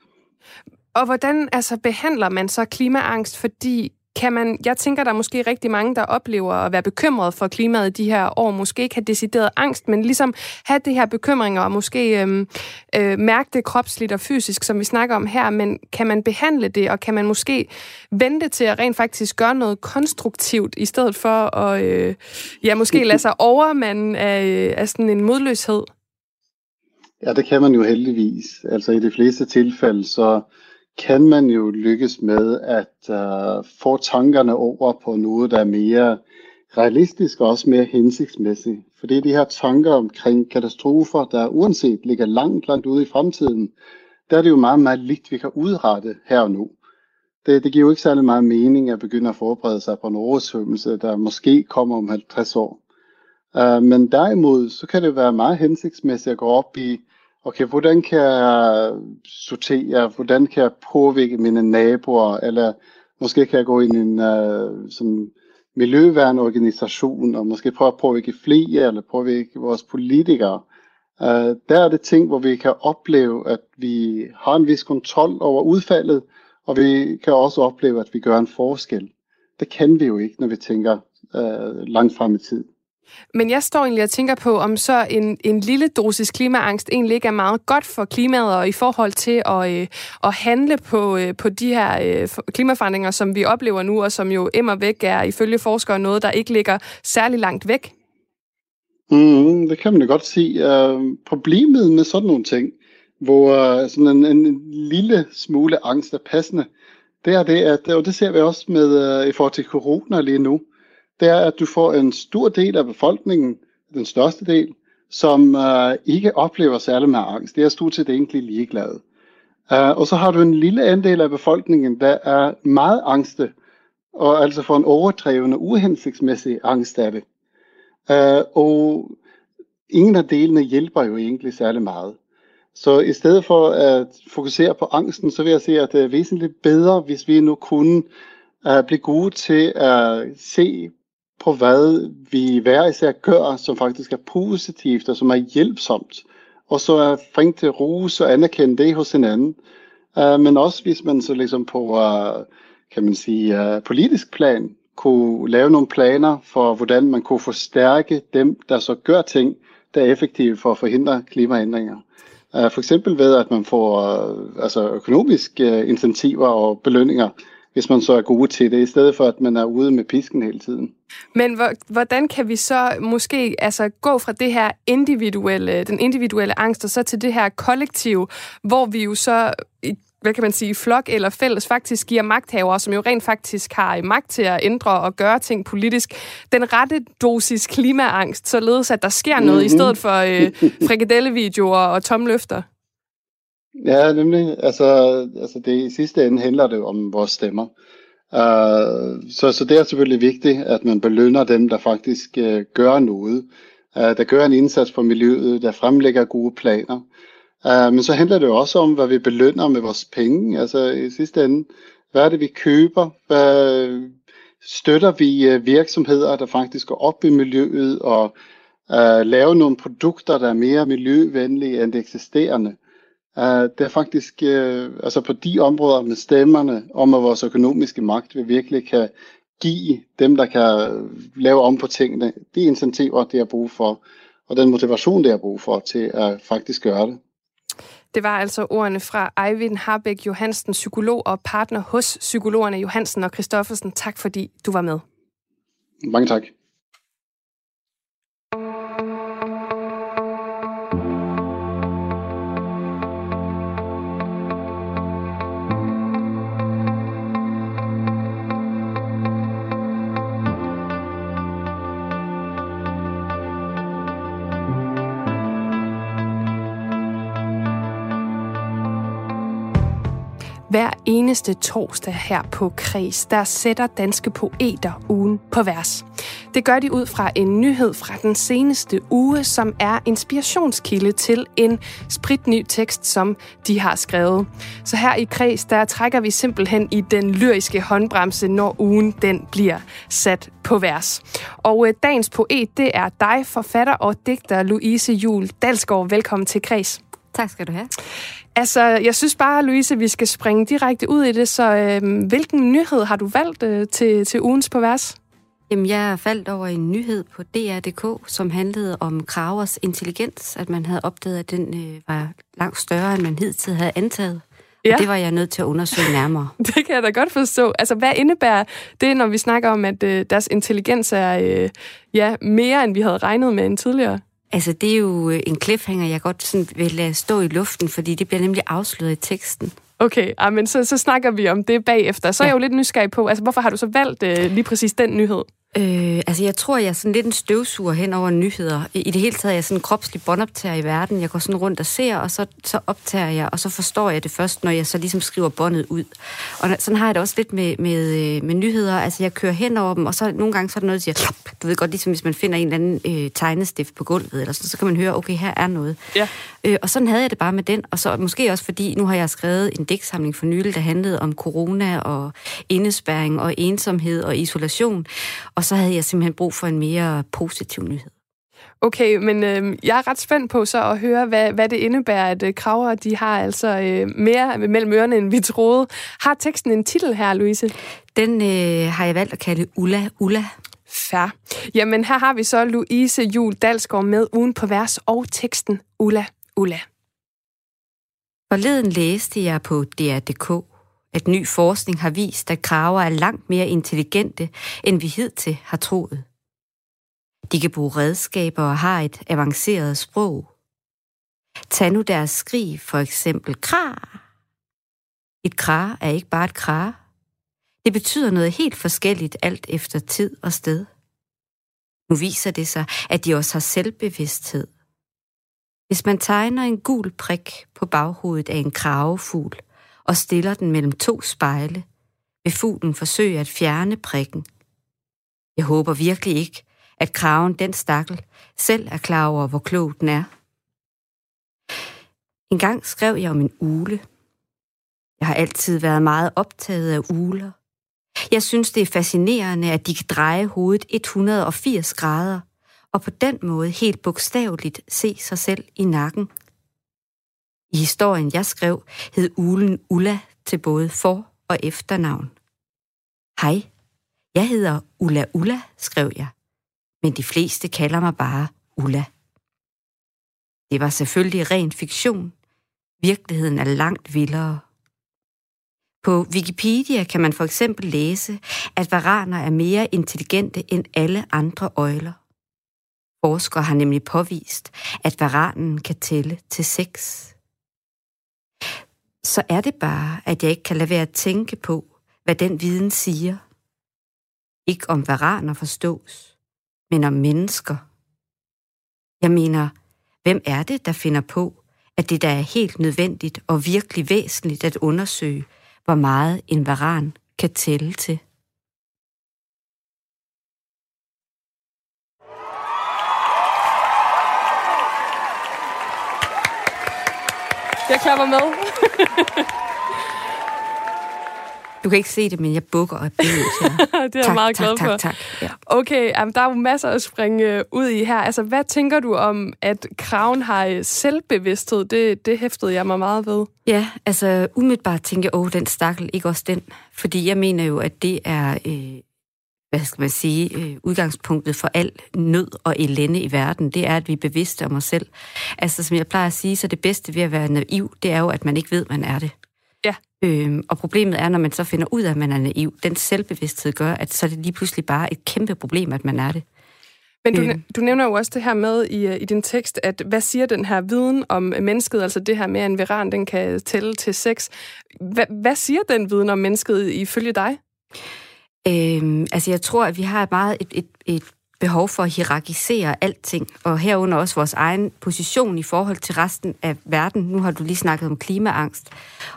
Og hvordan altså, behandler man så klimaangst? Fordi kan man, jeg tænker, der er måske rigtig mange, der oplever at være bekymret for klimaet i de her år, måske ikke have decideret angst, men ligesom have det her bekymringer og måske øhm, øh, mærke det kropsligt og fysisk, som vi snakker om her, men kan man behandle det, og kan man måske vente til at rent faktisk gøre noget konstruktivt, i stedet for at øh, ja, måske lade sig overmande af, øh, af sådan en modløshed? Ja, det kan man jo heldigvis. Altså i de fleste tilfælde, så kan man jo lykkes med at uh, få tankerne over på noget, der er mere realistisk og også mere hensigtsmæssigt. Fordi de her tanker omkring katastrofer, der uanset ligger langt, langt ude i fremtiden, der er det jo meget, meget lidt, vi kan udrette her og nu. Det, det giver jo ikke særlig meget mening at begynde at forberede sig på en oversvømmelse, der måske kommer om 50 år. Uh, men derimod, så kan det være meget hensigtsmæssigt at gå op i okay, hvordan kan jeg sortere, hvordan kan jeg påvirke mine naboer, eller måske kan jeg gå ind i en uh, sådan miljøværnorganisation, og måske prøve at påvirke flere, eller påvirke vores politikere. Uh, der er det ting, hvor vi kan opleve, at vi har en vis kontrol over udfaldet, og vi kan også opleve, at vi gør en forskel. Det kan vi jo ikke, når vi tænker uh, langt frem i tid. Men jeg står egentlig og tænker på, om så en, en lille dosis klimaangst egentlig ikke er meget godt for klimaet og i forhold til at, øh, at handle på, øh, på de her øh, klimaforandringer, som vi oplever nu, og som jo emmer væk er ifølge forskere noget, der ikke ligger særlig langt væk. Mm, det kan man jo godt sige. Uh, problemet med sådan nogle ting, hvor uh, sådan en, en lille smule angst er passende, det er det, at, og det ser vi også med uh, i forhold til corona lige nu, det er, at du får en stor del af befolkningen, den største del, som øh, ikke oplever særlig meget angst. Det er stort set egentlig ligeglade. Uh, og så har du en lille andel af befolkningen, der er meget angste, og altså får en overdrevende, uhensigtsmæssig angst af det. Uh, og ingen af delene hjælper jo egentlig særlig meget. Så i stedet for at fokusere på angsten, så vil jeg sige, at det er væsentligt bedre, hvis vi nu kunne uh, blive gode til at se på, hvad vi hver især gør, som faktisk er positivt og som er hjælpsomt. Og så er flink til rose og anerkende det hos hinanden. Uh, men også hvis man så ligesom på, uh, kan man sige, uh, politisk plan, kunne lave nogle planer for, hvordan man kunne forstærke dem, der så gør ting, der er effektive for at forhindre klimaændringer. Uh, for eksempel ved, at man får uh, altså økonomiske uh, incentiver og belønninger, hvis man så er gode til det, i stedet for at man er ude med pisken hele tiden. Men hvordan kan vi så måske altså, gå fra det her individuelle, den individuelle angst, og så til det her kollektiv, hvor vi jo så hvad kan man sige, flok eller fælles faktisk giver magthavere, som jo rent faktisk har magt til at ændre og gøre ting politisk, den rette dosis klimaangst, således at der sker noget mm-hmm. i stedet for øh, frikadellevideoer og tomløfter? Ja, nemlig. Altså, altså det, i sidste ende handler det om vores stemmer. Uh, så, så det er selvfølgelig vigtigt, at man belønner dem, der faktisk uh, gør noget, uh, der gør en indsats for miljøet, der fremlægger gode planer. Uh, men så handler det jo også om, hvad vi belønner med vores penge. Altså i sidste ende, hvad er det, vi køber? Hvad støtter vi uh, virksomheder, der faktisk går op i miljøet og uh, laver nogle produkter, der er mere miljøvenlige end det eksisterende? Uh, det er faktisk uh, altså på de områder med stemmerne og med vores økonomiske magt, vi virkelig kan give dem, der kan lave om på tingene, de incentiver, det er brug for, og den motivation, det er brug for til at faktisk gøre det. Det var altså ordene fra Eivind Harbæk Johansen, psykolog og partner hos psykologerne Johansen og Christoffersen. Tak fordi du var med. Mange tak. Hver eneste torsdag her på Kreds, der sætter danske poeter ugen på vers. Det gør de ud fra en nyhed fra den seneste uge, som er inspirationskilde til en spritny tekst, som de har skrevet. Så her i Kreds, der trækker vi simpelthen i den lyriske håndbremse, når ugen den bliver sat på vers. Og øh, dagens poet, det er dig, forfatter og digter Louise Jul Dalsgaard. Velkommen til Kreds. Tak skal du have. Altså, jeg synes bare, Louise, vi skal springe direkte ud i det. Så øh, hvilken nyhed har du valgt øh, til, til ugens på vers? Jamen, jeg faldt over en nyhed på DR.dk, som handlede om kravers intelligens, at man havde opdaget, at den øh, var langt større, end man hidtil havde antaget. Ja. Og det var jeg nødt til at undersøge nærmere. det kan jeg da godt forstå. Altså, hvad indebærer det, når vi snakker om, at øh, deres intelligens er øh, ja, mere, end vi havde regnet med end tidligere? Altså, det er jo øh, en cliffhanger, jeg godt sådan vil lade stå i luften, fordi det bliver nemlig afsløret i teksten. Okay, ah, men så, så snakker vi om det bagefter. Så er ja. jeg jo lidt nysgerrig på, altså, hvorfor har du så valgt øh, lige præcis den nyhed? Øh, altså, jeg tror, jeg er sådan lidt en støvsuger hen over nyheder. I det hele taget er jeg sådan en kropslig båndoptager i verden. Jeg går sådan rundt og ser, og så, så optager jeg, og så forstår jeg det først, når jeg så ligesom skriver båndet ud. Og sådan har jeg det også lidt med, med, øh, med nyheder. Altså, jeg kører hen over dem, og så nogle gange så er der noget, der siger, du ved godt, ligesom hvis man finder en eller anden øh, tegnestift på gulvet, eller sådan, så kan man høre, okay, her er noget. Ja. Øh, og sådan havde jeg det bare med den, og så måske også fordi, nu har jeg skrevet en digtsamling for nylig, der handlede om corona og indespærring og ensomhed og isolation. Og så havde jeg simpelthen brug for en mere positiv nyhed. Okay, men øh, jeg er ret spændt på så at høre, hvad, hvad det indebærer, at øh, kraver de har altså øh, mere mellem ørerne, end vi troede. Har teksten en titel her, Louise? Den øh, har jeg valgt at kalde Ulla Ulla. Fær. Jamen, her har vi så Louise Jul Dalsgaard med ugen på vers og teksten Ulla Ulla. Forleden læste jeg på DR.dk, at ny forskning har vist, at kraver er langt mere intelligente, end vi hidtil har troet. De kan bruge redskaber og har et avanceret sprog. Tag nu deres skrig, for eksempel kra. Et kra er ikke bare et kra. Det betyder noget helt forskelligt alt efter tid og sted. Nu viser det sig, at de også har selvbevidsthed. Hvis man tegner en gul prik på baghovedet af en kravefugl og stiller den mellem to spejle, vil fuglen forsøge at fjerne prikken. Jeg håber virkelig ikke, at kraven den stakkel selv er klar over, hvor klog den er. En gang skrev jeg om en ule. Jeg har altid været meget optaget af uler. Jeg synes, det er fascinerende, at de kan dreje hovedet 180 grader, og på den måde helt bogstaveligt se sig selv i nakken. I historien, jeg skrev, hed ulen Ulla til både for- og efternavn. Hej, jeg hedder Ulla Ulla, skrev jeg, men de fleste kalder mig bare Ulla. Det var selvfølgelig ren fiktion. Virkeligheden er langt vildere. På Wikipedia kan man for eksempel læse, at varaner er mere intelligente end alle andre øjler. Forskere har nemlig påvist, at varanen kan tælle til seks. Så er det bare, at jeg ikke kan lade være at tænke på, hvad den viden siger. Ikke om varaner forstås, men om mennesker. Jeg mener, hvem er det, der finder på, at det der er helt nødvendigt og virkelig væsentligt at undersøge, hvor meget en varan kan tælle til? Jeg klapper med. Du kan ikke se det, men jeg bukker og beder det er jeg tak, meget tak, glad tak, for. Tak, ja. Okay, um, der er jo masser at springe øh, ud i her. Altså, hvad tænker du om, at kraven har øh, selvbevidsthed? Det, det hæftede jeg mig meget ved. Ja, altså umiddelbart tænker jeg, åh, den stakkel, ikke også den. Fordi jeg mener jo, at det er, øh, hvad skal man sige, øh, udgangspunktet for al nød og elende i verden. Det er, at vi er bevidste om os selv. Altså, som jeg plejer at sige, så det bedste ved at være naiv, det er jo, at man ikke ved, man er det. Ja. Øhm, og problemet er, når man så finder ud af, at man er naiv, den selvbevidsthed gør, at så er det lige pludselig bare et kæmpe problem, at man er det. Men du, Øh. du nævner jo også det her med i, øh, i din tekst, at hvad siger den her viden om mennesket, altså det her med, at en veran den kan tælle til sex. Hva, hvad siger den viden om mennesket ifølge dig? Øhm, altså jeg tror, at vi har meget et, et, et behov for at hierarkisere alting, og herunder også vores egen position i forhold til resten af verden. Nu har du lige snakket om klimaangst.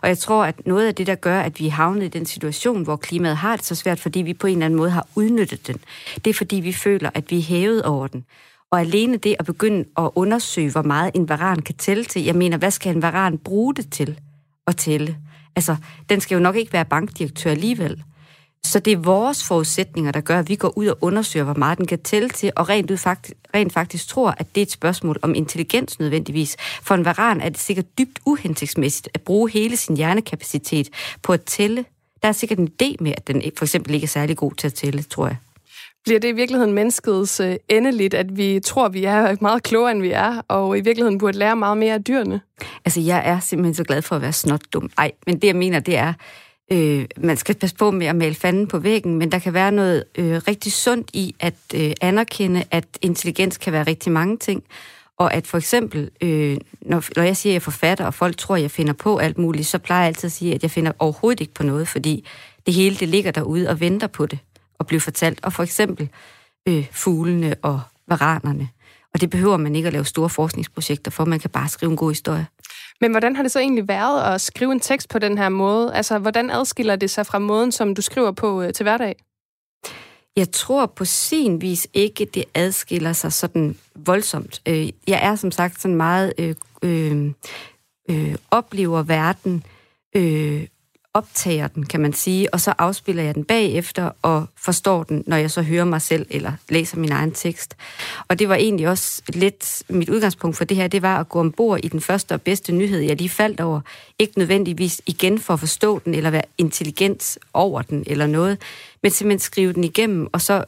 Og jeg tror, at noget af det, der gør, at vi er havnet i den situation, hvor klimaet har det så svært, fordi vi på en eller anden måde har udnyttet den, det er fordi, vi føler, at vi er hævet over den. Og alene det at begynde at undersøge, hvor meget en varan kan tælle til, jeg mener, hvad skal en varan bruge det til at tælle? Altså, den skal jo nok ikke være bankdirektør alligevel. Så det er vores forudsætninger, der gør, at vi går ud og undersøger, hvor meget den kan tælle til, og rent, ud faktisk, rent faktisk tror, at det er et spørgsmål om intelligens nødvendigvis. For en varan er det sikkert dybt uhensigtsmæssigt at bruge hele sin hjernekapacitet på at tælle. Der er sikkert en idé med, at den for eksempel ikke er særlig god til at tælle, tror jeg. Bliver det i virkeligheden menneskets øh, endeligt, at vi tror, vi er meget klogere, end vi er, og i virkeligheden burde lære meget mere af dyrene? Altså, jeg er simpelthen så glad for at være snotdum. Ej, men det jeg mener, det er, øh, man skal passe på med at male fanden på væggen, men der kan være noget øh, rigtig sundt i at øh, anerkende, at intelligens kan være rigtig mange ting, og at for eksempel, øh, når, når jeg siger, at jeg er forfatter, og folk tror, at jeg finder på alt muligt, så plejer jeg altid at sige, at jeg finder overhovedet ikke på noget, fordi det hele, det ligger derude og venter på det, og bliver fortalt. Og for eksempel øh, fuglene og varanerne. Og det behøver man ikke at lave store forskningsprojekter for, man kan bare skrive en god historie. Men hvordan har det så egentlig været at skrive en tekst på den her måde? Altså, hvordan adskiller det sig fra måden, som du skriver på øh, til hverdag? Jeg tror på sin vis ikke, det adskiller sig sådan voldsomt. Øh, jeg er som sagt sådan meget øh, øh, øh, oplever verden, øh, optager den, kan man sige, og så afspiller jeg den bagefter og forstår den, når jeg så hører mig selv eller læser min egen tekst. Og det var egentlig også lidt mit udgangspunkt for det her, det var at gå ombord i den første og bedste nyhed, jeg lige faldt over. Ikke nødvendigvis igen for at forstå den, eller være intelligent over den, eller noget, men simpelthen skrive den igennem, og så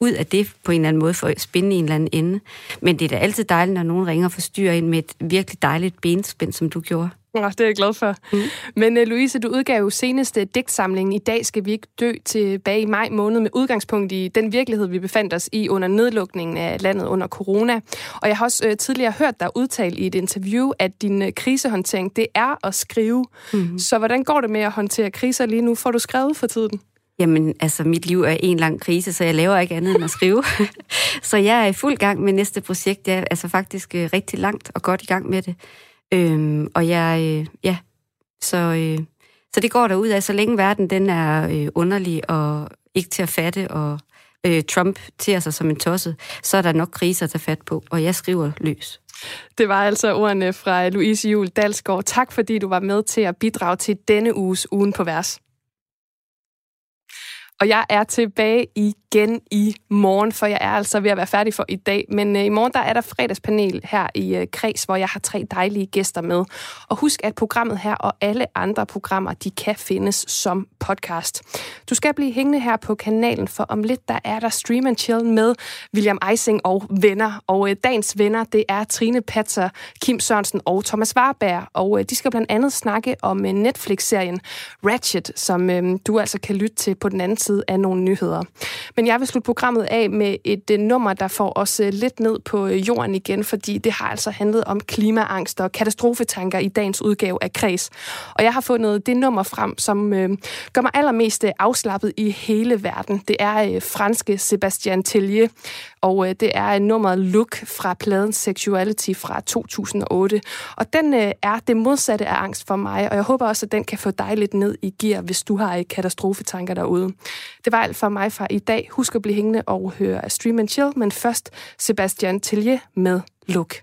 ud af det på en eller anden måde for at spænde en eller anden ende. Men det er da altid dejligt, når nogen ringer og forstyrrer ind med et virkelig dejligt benspænd, som du gjorde. Ja, det er jeg glad for. Mm. Men uh, Louise, du udgav jo seneste digtsamling I dag skal vi ikke dø tilbage i maj måned med udgangspunkt i den virkelighed, vi befandt os i under nedlukningen af landet under corona. Og jeg har også uh, tidligere hørt dig udtale i et interview, at din uh, krisehåndtering, det er at skrive. Mm. Så hvordan går det med at håndtere kriser lige nu? Får du skrevet for tiden? Jamen, altså, mit liv er en lang krise, så jeg laver ikke andet end at skrive. så jeg er i fuld gang med næste projekt. Jeg er altså faktisk øh, rigtig langt og godt i gang med det. Øhm, og jeg, øh, ja, så, øh, så det går derud af, så længe verden den er øh, underlig og ikke til at fatte, og øh, Trump til sig som en tosset, så er der nok kriser at tage fat på, og jeg skriver løs. Det var altså ordene fra Louise Jul Dalsgaard. Tak fordi du var med til at bidrage til denne uges Ugen på Vers. Og jeg er tilbage igen i morgen, for jeg er altså ved at være færdig for i dag. Men øh, i morgen der er der fredagspanel her i øh, Kreds, hvor jeg har tre dejlige gæster med. Og husk, at programmet her og alle andre programmer, de kan findes som podcast. Du skal blive hængende her på kanalen, for om lidt der er der Stream and Chill med William Eising og venner. Og øh, dagens venner, det er Trine Patzer, Kim Sørensen og Thomas Warberg. Og øh, de skal blandt andet snakke om øh, Netflix-serien Ratchet, som øh, du altså kan lytte til på den anden side af nogle nyheder. Men jeg vil slutte programmet af med et øh, nummer, der får os øh, lidt ned på øh, jorden igen, fordi det har altså handlet om klimaangst og katastrofetanker i dagens udgave af Kreds. Og jeg har fundet det nummer frem, som øh, gør mig allermest afslappet i hele verden. Det er øh, franske Sebastian Tellier, og øh, det er nummeret Look fra pladen Sexuality fra 2008. Og den øh, er det modsatte af angst for mig, og jeg håber også, at den kan få dig lidt ned i gear, hvis du har katastrofetanker derude. Det var alt for mig fra i dag. Husk at blive hængende og høre Stream and Chill, men først Sebastian Tilje med Look.